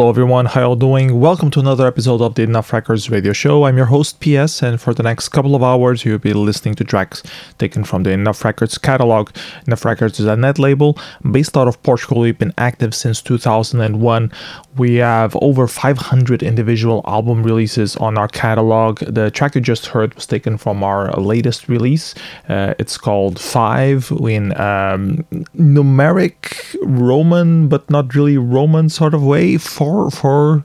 Hello everyone, how y'all doing? Welcome to another episode of the Enough Records radio show. I'm your host PS, and for the next couple of hours, you'll be listening to tracks taken from the Enough Records catalog. Enough Records is a net label based out of Portugal. We've been active since 2001. We have over 500 individual album releases on our catalog. The track you just heard was taken from our latest release. Uh, it's called Five in um, numeric Roman, but not really Roman sort of way. Four four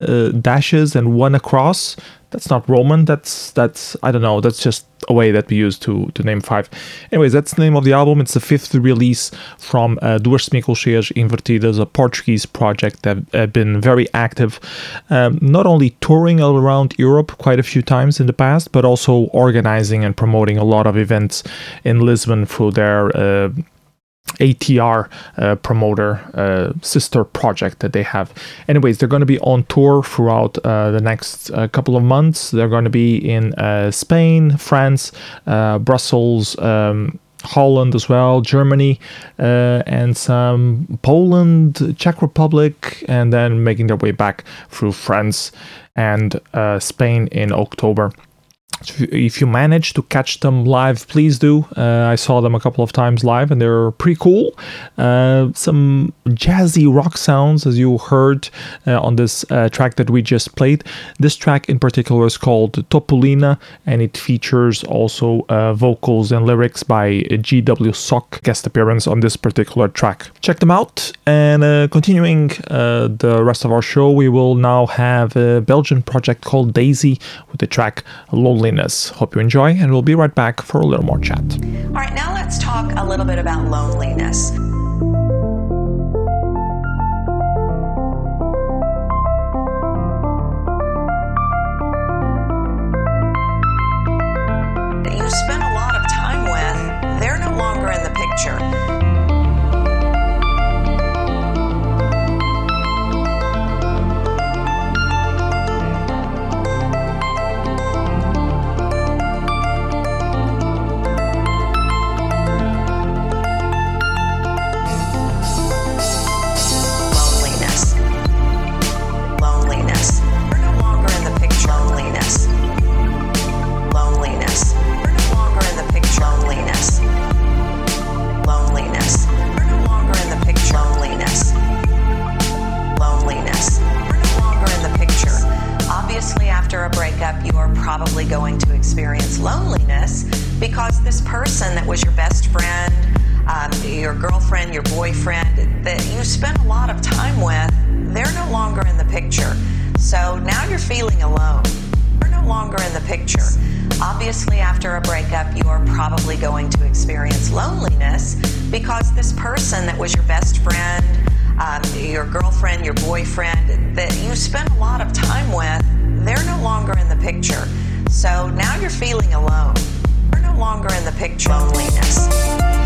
uh, dashes and one across. That's not Roman. That's that's I don't know. That's just a way that we use to to name five. Anyways, that's the name of the album. It's the fifth release from uh, Duas Semicolcheias Invertidas, a Portuguese project that have been very active, um, not only touring all around Europe quite a few times in the past, but also organizing and promoting a lot of events in Lisbon through their. Uh, ATR uh, promoter uh, sister project that they have. Anyways, they're going to be on tour throughout uh, the next uh, couple of months. They're going to be in uh, Spain, France, uh, Brussels. Um, Holland as well, Germany, and some Poland, Czech Republic, and then making their way back through France and Spain in October if you manage to catch them live, please do. Uh, I saw them a couple of times live and they're pretty cool. Uh, some jazzy rock sounds, as you heard uh, on this uh, track that we just played. This track in particular is called Topolina and it features also uh, vocals and lyrics by G.W. Sok, guest appearance on this particular track. Check them out. And uh, continuing the rest of our show, we will now have a Belgian project called Daizy with the track Loneliness. Hope you enjoy, and we'll be right back for a little more chat. All right, now let's talk a little bit about loneliness. You spent a lot of time with, they're no longer in the picture. You are probably going to experience loneliness because this person that was your best friend, um, your girlfriend, your boyfriend that you spent a lot of time with, they're no longer in the picture. So now you're feeling alone. You're no longer in the picture. Obviously, after a breakup, you are probably going to experience loneliness because this person that was your best friend, um, your girlfriend, your boyfriend that you spent a lot of time with, they're no longer in the picture. So now you're feeling alone. You're no longer in the picture. Loneliness.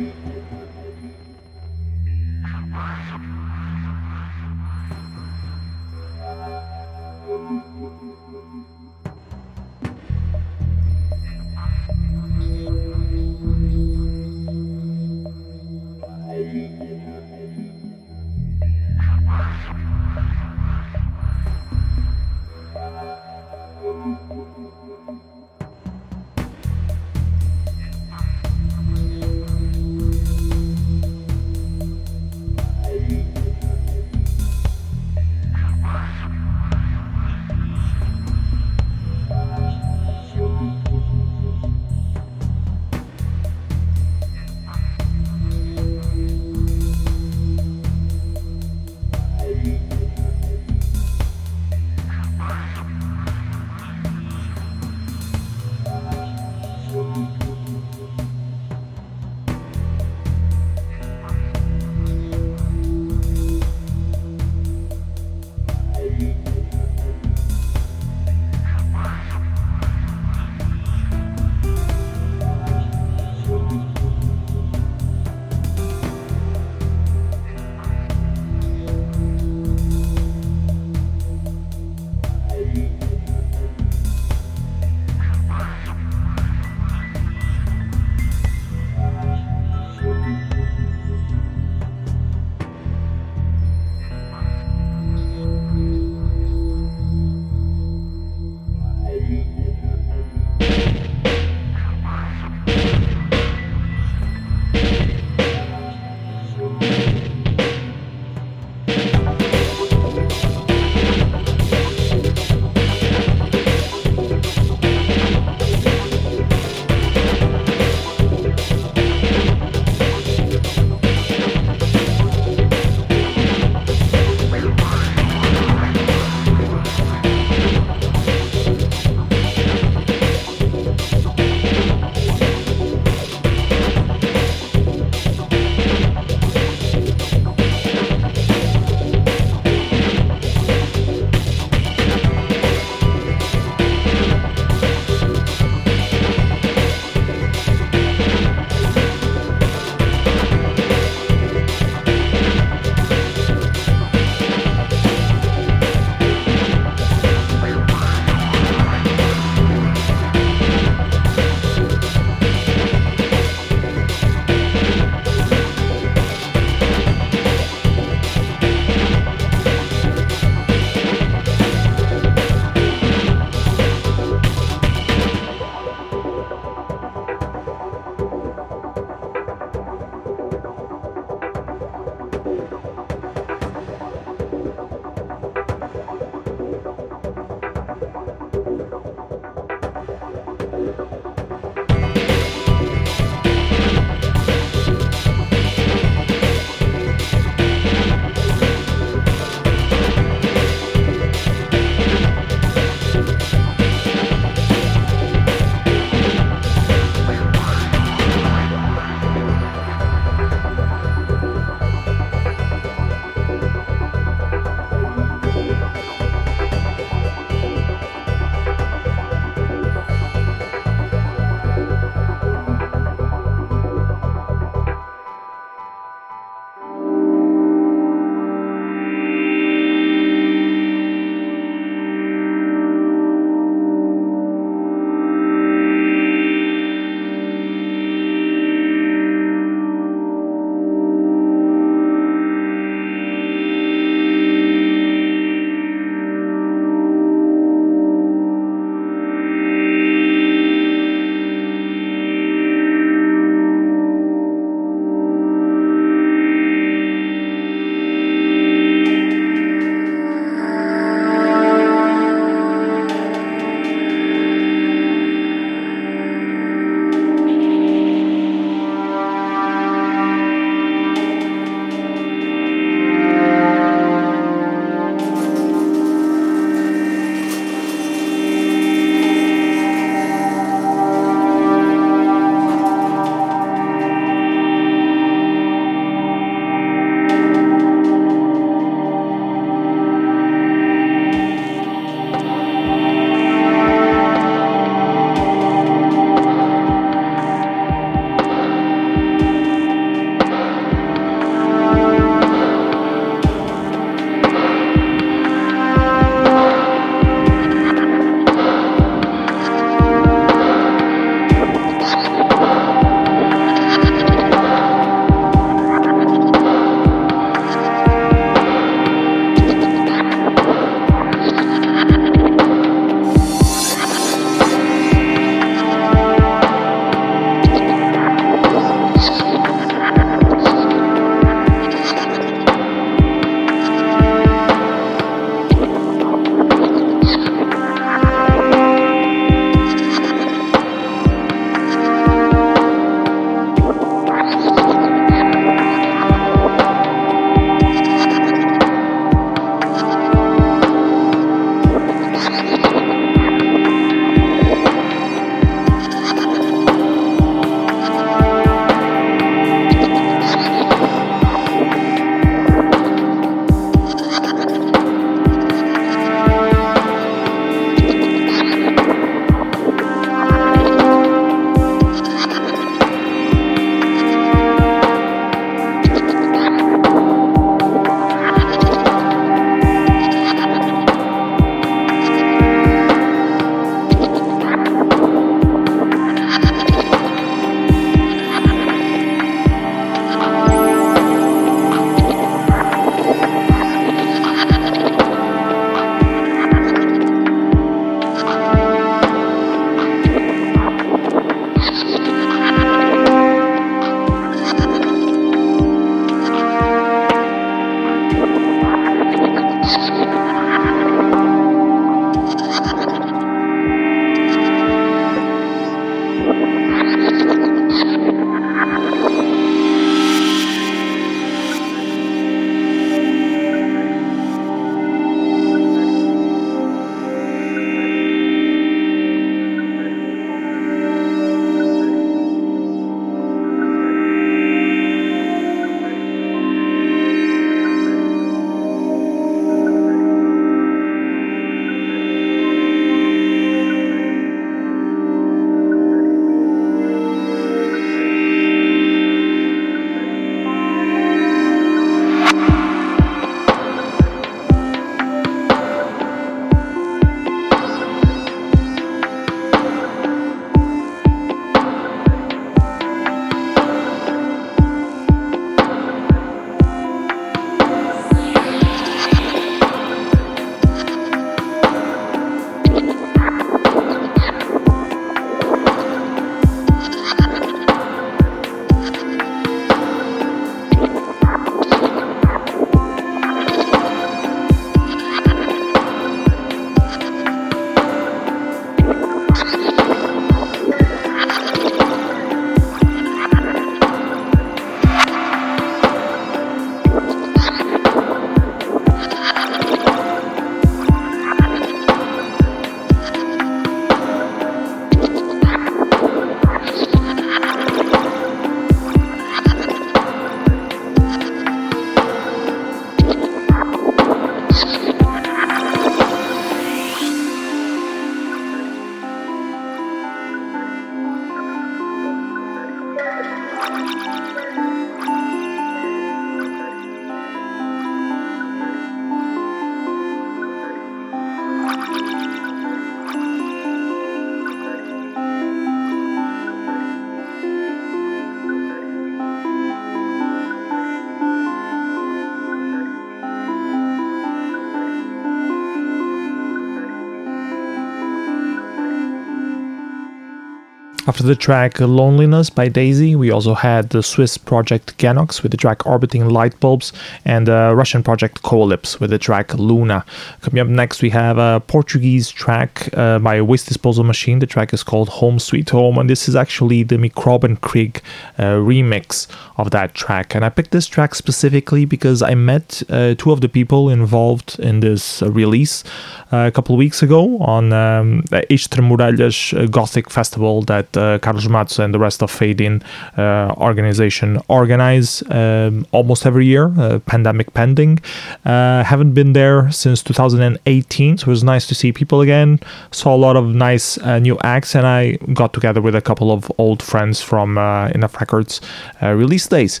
After the track Loneliness by Daizy, we also had the Swiss project Genox with the track Orbiting Light Bulbs and the Russian project Koalips with the track Luna. Coming up next, we have a Portuguese track uh, by Waste Disposal Machine. The track is called Home Sweet Home, and this is actually the Mikroben Krieg uh, remix of that track. And I picked this track specifically because I met uh, two of the people involved in this uh, release uh, a couple of weeks ago on um, the Extramuralhas Gothic Festival that uh, Carlos Matos and the rest of Fade In uh, organization organize um, almost every year, uh, pandemic pending. Uh, haven't been there since 2018, so it was nice to see people again. Saw a lot of nice uh, new acts, and I got together with a couple of old friends from uh, Enough Records release days.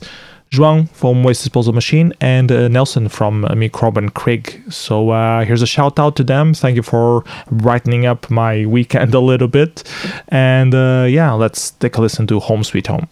João from Waste Disposal Machine and uh, Nelson from uh, Mikroben Krieg. So uh, here's a shout out to them. Thank you for brightening up my weekend a little bit. And uh, yeah, let's take a listen to Home Sweet Home.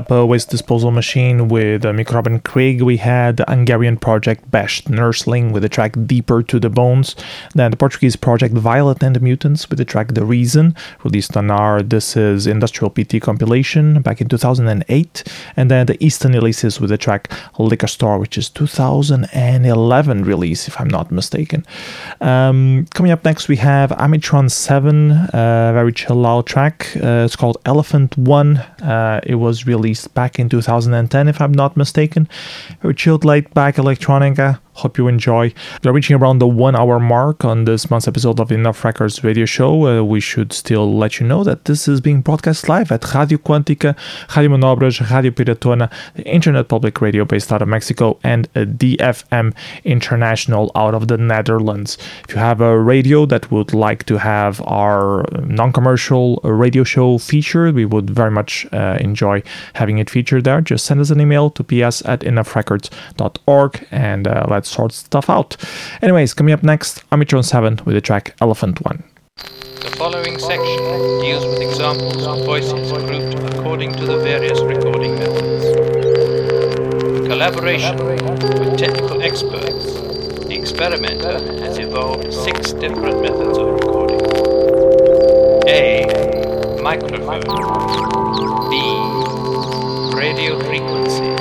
Up uh, Waste Disposal Machine with uh, Mikroben Krieg, we had the Hungarian project Bashed Nursling with the track Deeper to the Bones. Then the Portuguese project Violet and the Mutants with the track The Reason, released on our This Is Industrial PT compilation back in 2008. And then the Easton Ellises with the track Liquor Store, which is 2011 release, if I'm not mistaken. Um, coming up next, we have Amitron 7, a very chill out track. Uh, it's called Elephant One. Uh, it was released back in 2010, if I'm not mistaken. Very chilled, laid back electronica. Hope you enjoy. We're reaching around the one hour mark on this month's episode of Enough Records radio show. Uh, we should still let you know that this is being broadcast live at Radio Quântica, Radio Manobras, Radio Piratona, the internet public radio based out of Mexico, and DFM International out of the Netherlands. If you have a radio that would like to have our non commercial radio show featured, we would very much uh, enjoy having it featured there. Just send us an email to ps at enoughrecords.org and uh, let's sort stuff out. Anyways, coming up next, Amitron 7 with the track Elephant 1. The following section deals with examples of voices grouped according to the various recording methods. Collaboration with technical experts, the experimenter has evolved six different methods of recording. A. Microphone. B. Radio frequency.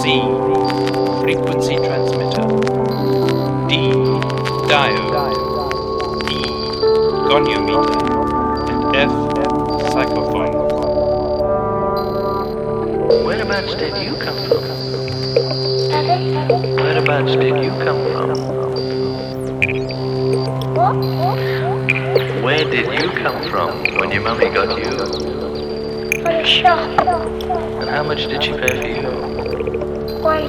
C. Frequency transmitter. D. Diode. E. Goniometer. And F. Psychophone. Whereabouts did you come from? Whereabouts did you come from? Where did you come from when your mummy got you? From the shop. And how much did she pay for you? One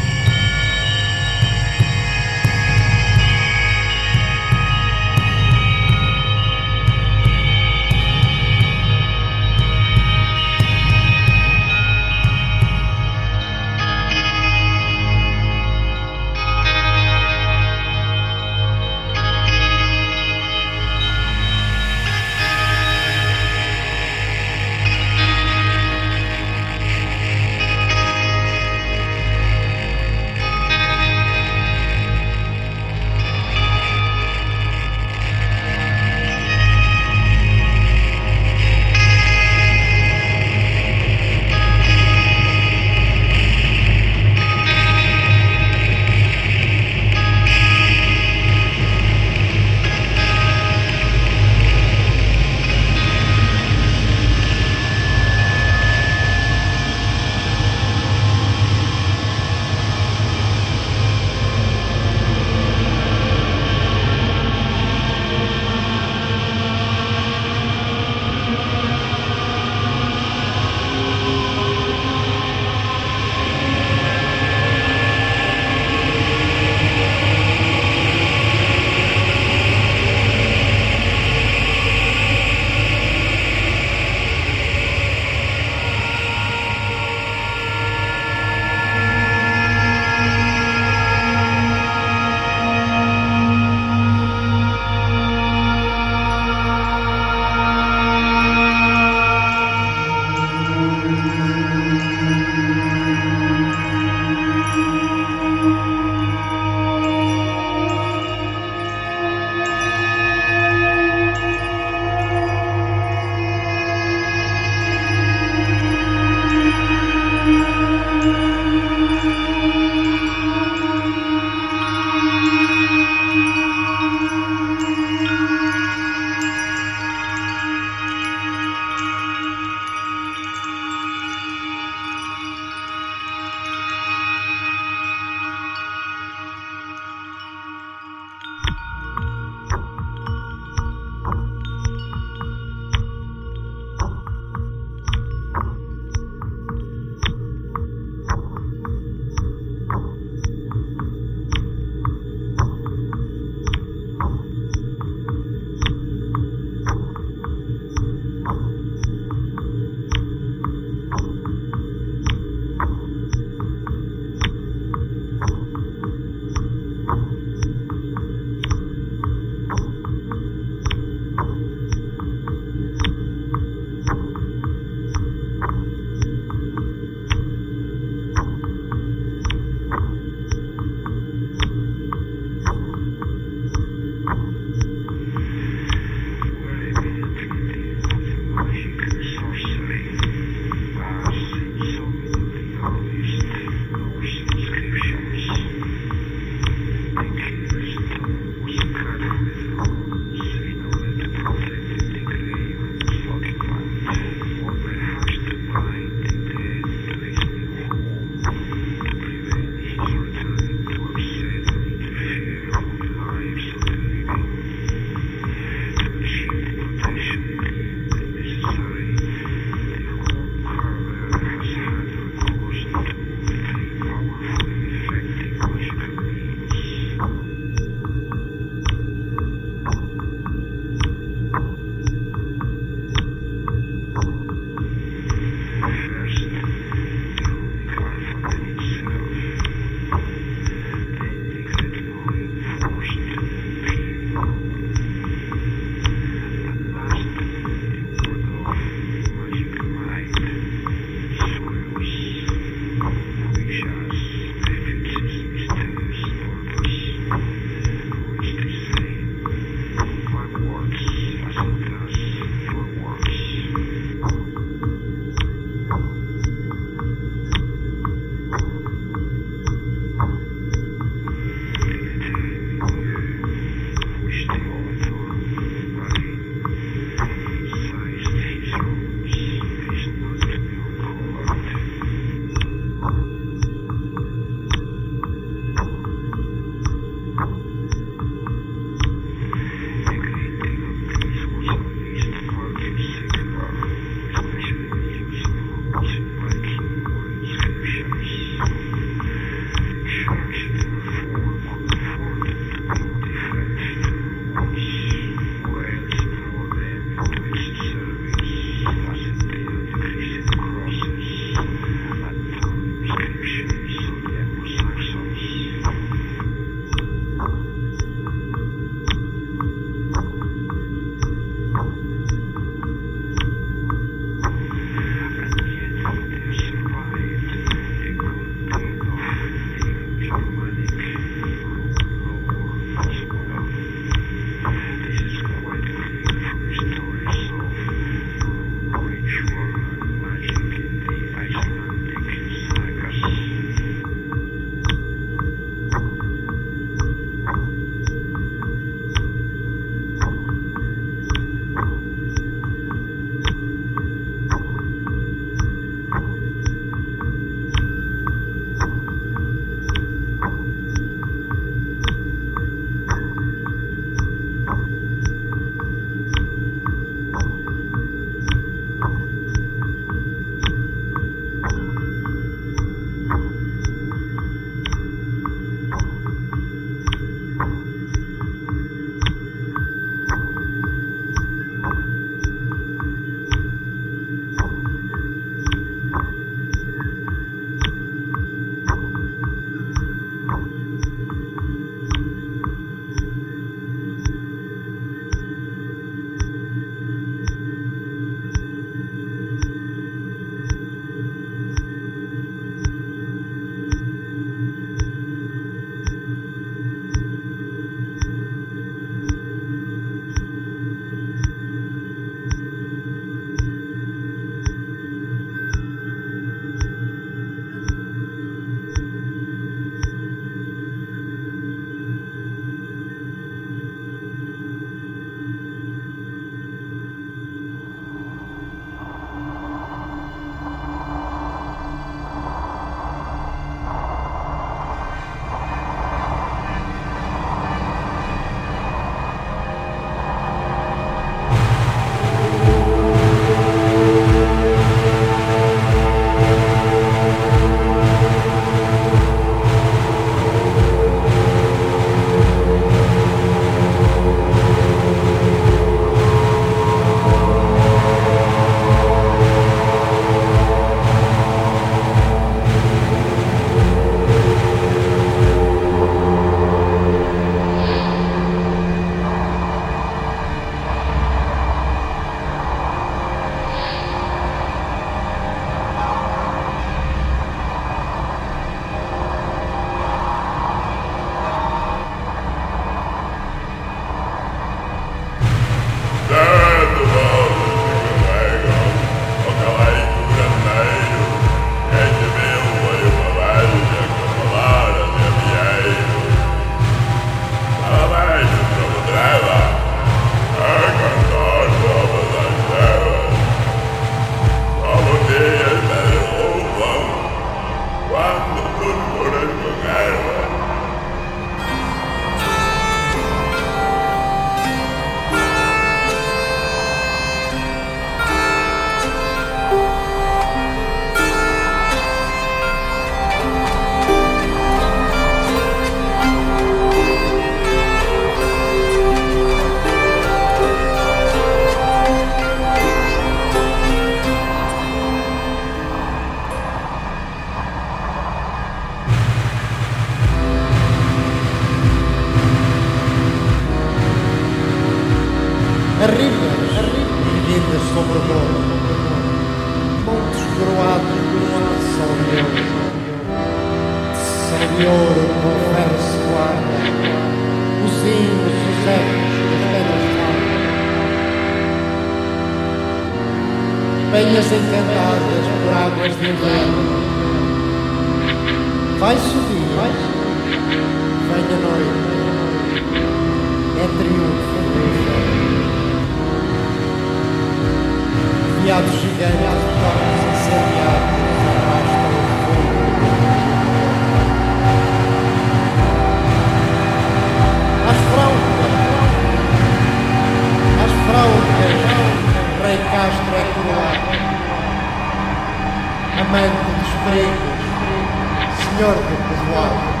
senhor do povoado.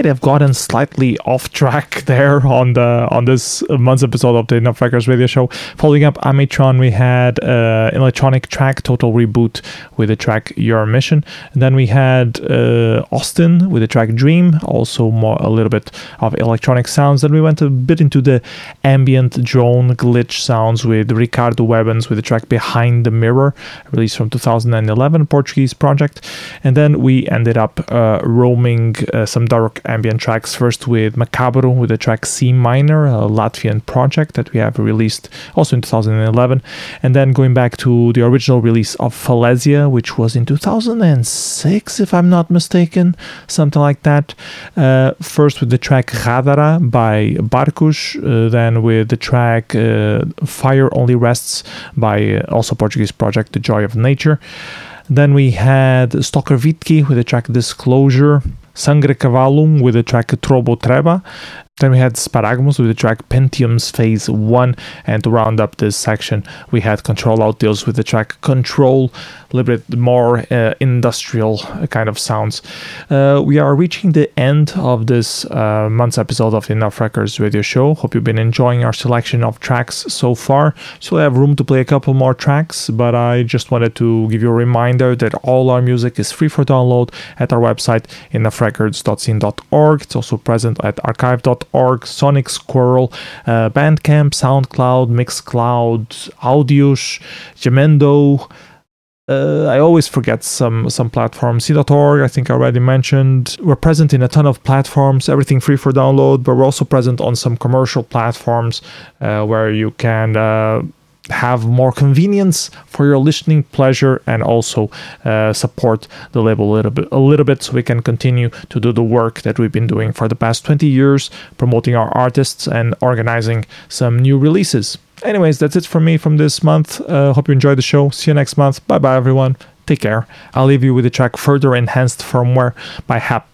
Might have gotten slightly off track there on the on this month's episode of the Enough radio show. Following up Amitron, we had uh, electronic track Total Reboot with the track Your Mission. And then we had uh, Ostin with the track Dream, also more a little bit of electronic sounds. Then we went a bit into the ambient drone glitch sounds with Ricardo Webbens with the track Behind the Mirror, released from 2011 Portuguese project. And then we ended up uh, roaming uh, some dark ambient tracks first with Macabro with the track Sea Minor, a Latvian project that we have released also in 2011. And then going back to the original release of Falesia, which was in 2006, if I'm not mistaken, something like that. Uh, first with the track Radara by Barcos, uh, then with the track uh, Fire Only Rests by uh, also Portuguese project The Joy of Nature. Then we had Stalker Vitki with the track Disclosure, Sangre Cavallum with the track Trobo Treba, then we had Sparagmos with the track Pentheus Phase 1. And to round up this section, we had Control Alt Deus with the track Control, a little bit more uh, industrial kind of sounds. Uh, we are reaching the end of this uh, month's episode of Enough Records radio show. Hope you've been enjoying our selection of tracks so far. So have room to play a couple more tracks, but I just wanted to give you a reminder that all our music is free for download at our website, enoughrecords.scene.org. It's also present at archive.org org, Sonic Squirrel, uh, Bandcamp, SoundCloud, Mixcloud, Audius, Jamendo. Uh, I always forget some some platforms. scene.org, I think I already mentioned. We're present in a ton of platforms, everything free for download, but we're also present on some commercial platforms uh, where you can uh, have more convenience for your listening pleasure and also uh, support the label a little bit a little bit so we can continue to do the work that we've been doing for the past 20 years promoting our artists and organizing some new releases. Anyways that's it for me from this month. Uh, hope you enjoyed the show. See you next month. Bye bye everyone. Take care. I'll leave you with the track further enhanced firmware by hap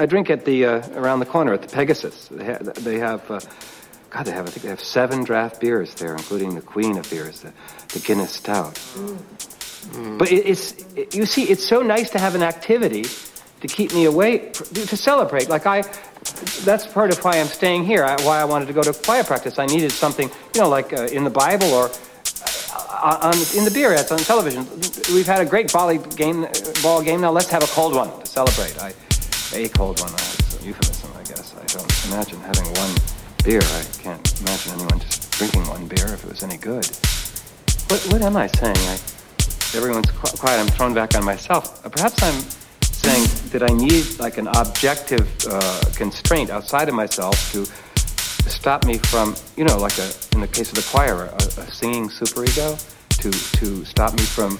I, I drink at the uh, around the corner at the Pegasus. They, ha- they have, uh, God, they have. I think they have seven draft beers there, including the queen of beers, the, the Guinness Stout. But it, it's it, you see, it's so nice to have an activity to keep me awake to celebrate. Like I, that's part of why I'm staying here. I, why I wanted to go to choir practice. I needed something, you know, like uh, in the Bible or uh, on, in the beer ads on television. We've had a great volley game, ball game. Now let's have a cold one to celebrate. I, a cold one. That's a euphemism, I guess. I don't imagine having one beer. I can't imagine anyone just drinking one beer if it was any good. What, what am I saying? I, everyone's qu- quiet. I'm thrown back on myself. Uh, perhaps I'm saying that I need like an objective uh, constraint outside of myself to stop me from, you know, like a, in the case of the choir, a, a singing superego, to to stop me from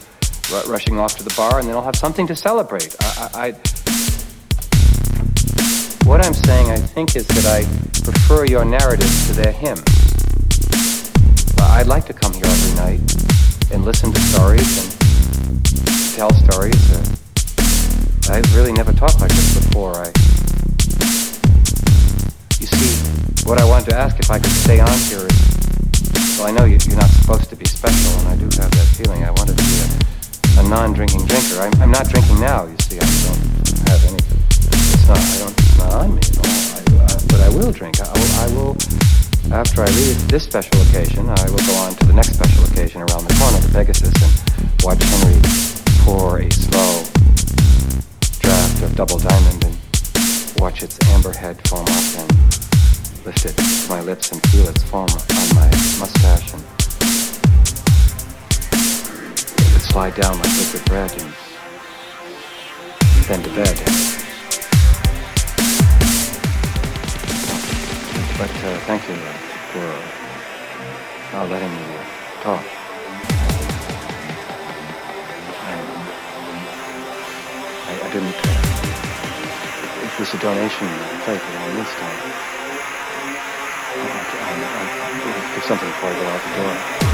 ru- rushing off to the bar, and then I'll have something to celebrate. I, I, I, what I'm saying, I think, is that I prefer your narratives to their hymns. I'd like to come here every night and listen to stories and tell stories. I've really never talked like this before. I, you see, what I wanted to ask if I could stay on here is, well, I know you, you're not supposed to be special, and I do have that feeling. I wanted to be a, a non-drinking drinker. I'm, I'm not drinking now. You see, I don't have any. It's not. I don't. It's not on me. I, uh, but I will drink. I will. I will after I leave this special occasion, I will go on to the next special occasion around the corner, the Pegasus, and watch Henry pour a slow draft of Double Diamond and watch its amber head foam up and lift it to my lips and feel its foam on my mustache and it slide down like liquid bread and then to bed. But uh, thank you for uh, letting me talk. I, I, I didn't. Uh, it was a donation plate on this time. I, I, I, I'll give something before I go out the door.